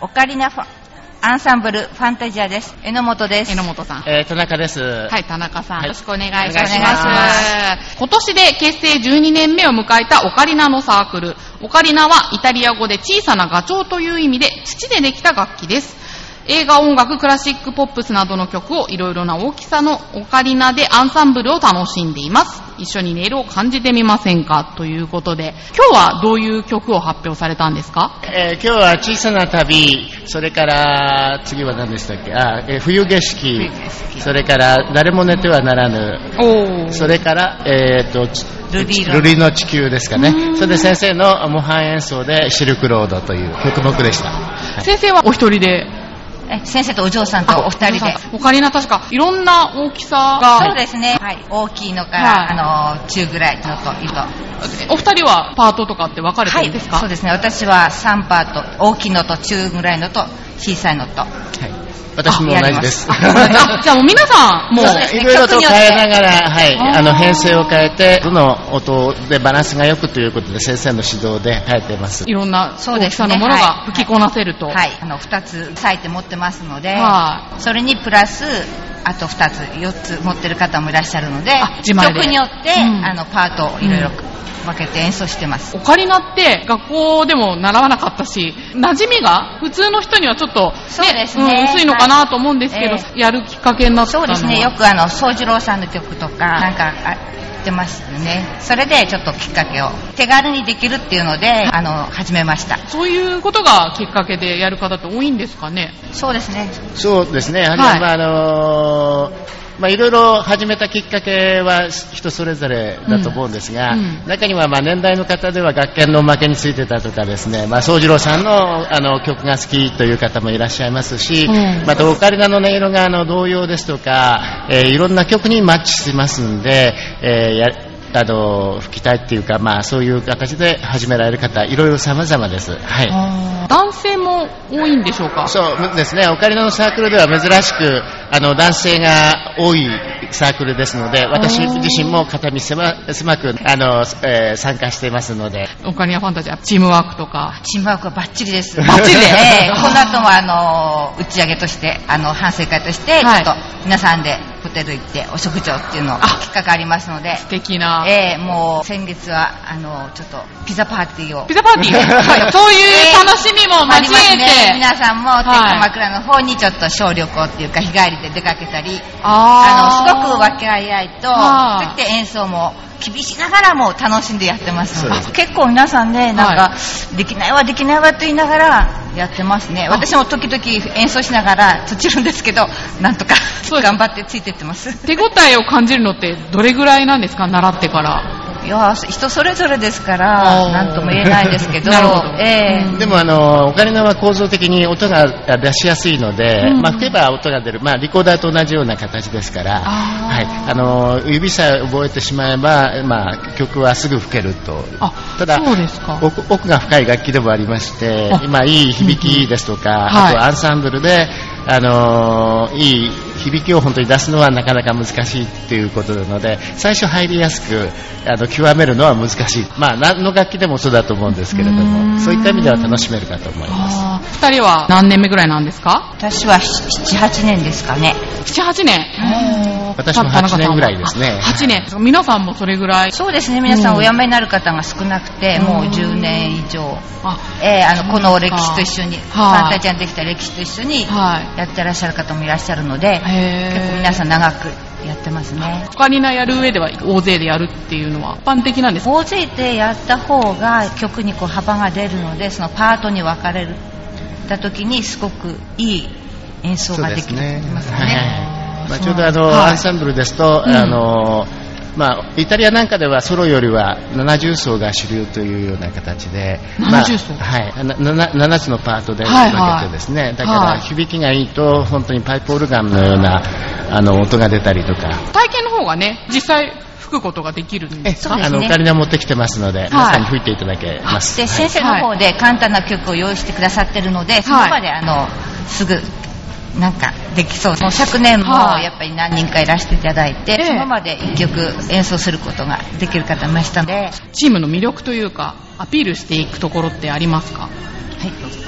オカリナファアンサンブルファンタジアです。榎本です。榎本さん。えー、田中です。はい、田中さん。はいよろしくお願いします。お願いします今年で結成12年目を迎えたオカリナのサークル。オカリナはイタリア語で小さなガチョウという意味で土でできた楽器です。映画、音楽、クラシック、ポップスなどの曲をいろいろな大きさのオカリナでアンサンブルを楽しんでいます。一緒に音色を感じてみませんか？ということで、今日はどういう曲を発表されたんですか？えー今日は小さな旅、それから、次は何でしたっけ？あ、えー冬景色、それから、誰も寝てはならぬ。それから、えー、と、ちルリの地球ですかね。う。ん。それで先生の模範演奏でシルクロードという曲目でした。はい。先生はお一人でえ先生とお嬢さんとお二人で。オカリナ確かいろんな大きさが、そうですね。はい。大きいのから、はいあの、中ぐらいのと、いと。お二人はパートとかって分かれてはい。るんですか、そうですね。私は3パート。大きいのと中ぐらいのと、小さいのと。はい私も同じです。あじゃあもう皆さん、もう、いろいろと変えながら、はい、あの編成を変えて、どの音でバランスが良くということで先生の指導で変えてます。い。ろんな大きそうですね。さのものがはい。吹きこなせると。はい。あの、2つ割いて持ってますので、はそれにプラス、あと2つ、4つ持ってる方もいらっしゃるのであ、自前で。曲によって、うん。あの、パートをいろいろ分けて演奏してます。オカリナって学校でも習わなかったし、馴染みが普通の人にはちょっと、そうですね。ん薄いのかなと思うんですけど、はいやるきっかけになったのは。そうですね、よくあの、宗次郎さんの曲とか、なんか、あ言ってますよね。それでちょっときっかけを、手軽にできるっていうので、あの、始めました。そういうことがきっかけでやる方って多いんですかね？そうですね。そうですね、やはり、はい。まああのまあ、いろいろ始めたきっかけは人それぞれだと思うんですが、うん。うん。中にはまあ年代の方では学研のおまけについてたとかですね、まあ、宗次郎さんのあの曲が好きという方もいらっしゃいますし、うんまたオカリナの音色があの童謡ですとか、えーいろんな曲にマッチしてますんで、えーやあの吹きたいっていうか、まあ、そういう形で始められる方、いろいろ様々です。はい。男性も多いんでしょうか？そうですね、オカリナのサークルでは珍しく、あの、男性が多いサークルですので、私自身も肩身狭狭く、あの、えー参加していますので、オカリナファンタジーはチームワークとか。チームワークはバッチリです。バッチリで？ええ。この後もあの、打ち上げとして、あの、反省会として、はい。ちょっと皆さんでホテル行ってお食事をっていうのをあきっかけありますので、素敵な。ええもう先月は、あの、ちょっとピザパーティーを。ピ。ザパーティー、はい、そういう楽しみもあ交えりますね。て、皆さんも、はい鎌倉の方にちょっと小旅行っていうか、日帰りで出かけたり、ああの、すごく和気あいあいと、はいそして演奏も厳しながらも楽しんでやってますので。結構皆さんね、なんか、はできないわ、できないわと言いながらやってますね。私も時々演奏しながら閉じるんですけど、なんとか頑張ってついてってます。手応えを感じるのってどれぐらいなんですか？習ってから。いやー人それぞれですから、おーなんとも言えないですけど、ええ。うん。でもあの、オカリナは構造的に音が出しやすいので、うん。まあ、吹けば音が出る、まあ、リコーダーと同じような形ですから、はい、あの、指さえ覚えてしまえば、まあ、曲はすぐ吹けると。あ、ただそうですか。奥奥が深い楽器でもありましてあ、今いい響きですとか、んあとはいアンサンブルで、あのーいい響きを本当に出すのはなかなか難しいっていうことなので、最初入りやすく、あの、極めるのは難しい。まあ、何の楽器でもそうだと思うんですけれども、んそういった意味では楽しめるかと思います。あー二人は何年目ぐらいなんですか？私は7、8年ですかね。?7、8年。私も8年ぐらいですね8年。皆さんもそれぐらい。そうですね、皆さんうんお辞めになる方が少なくて、もう10年以上。あ、えーあのこの歴史と一緒に、フはいァンタジアンできた歴史と一緒にはい。やってらっしゃる方もいらっしゃるので、結構皆さん長くやってますね。オカリナやる上では大勢でやるっていうのは一般的なんですか？大勢でやった方が曲にこう幅が出るので、そのパートに分かれた時にすごくいい演奏ができますね。はい。まあ、ちょうどあの、はい。アンサンブルですと、うん。あのまあ、イタリアなんかではソロよりは70奏が主流というような形で、まあ70奏？はい、なな7つのパートで分はいはい。けてですね、だからはい。響きがいいと本当にパイプオルガンのようなあの音が出たりとか、体験の方がね、実際吹くことができるんですか？そうですね。あのオカリナ持ってきてますので、皆さんに吹いていただけます。で先生の方で簡単な曲を用意してくださってるので、その場であのすぐなんかできそう。もう昨年もはい。やっぱり何人かいらしていただいて、ええ。その場で一曲演奏することができる方いましたので、はい、チームの魅力というか、アピールしていくところってありますか？どうぞ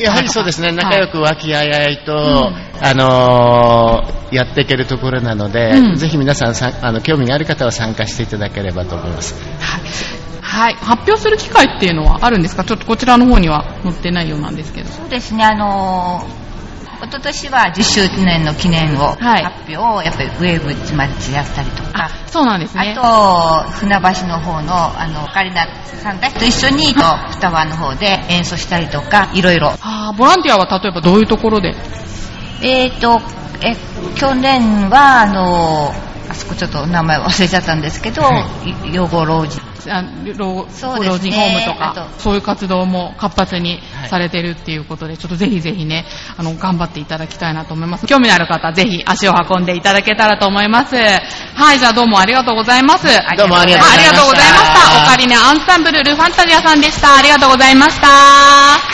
やはりそうですね、仲良く和気あいあいと、うん。あのーやっていけるところなので、うん。ぜひ皆さんさんあの興味がある方は参加していただければと思います。はい。発表する機会っていうのはあるんですか？ちょっとこちらの方には載ってないようなんですけど。そうですね、あのー一昨年は10周年の記念を、はい発表をやっぱりウェーブ町やったりとか、そうなんですね。あと、船橋の方の、あの、オカリナさんたちと一緒に、と、双葉の方で演奏したりとか、いろいろ。あーボランティアは例えばどういうところで？えーと、え、去年は、あの、あそこちょっと名前忘れちゃったんですけど、い。養護老人。あ老ね。老人ホームとかそういう活動も活発にはいされてるっていうことで、ちょっとぜひぜひねあの頑張っていただきたいなと思います。興味のある方はぜひ足を運んでいただけたらと思います。はいじゃあどうもありがとうございます。どうもありがとうございました。あありがとうございました。オカリナアンサンブルルファンタジアさんでした。ありがとうございました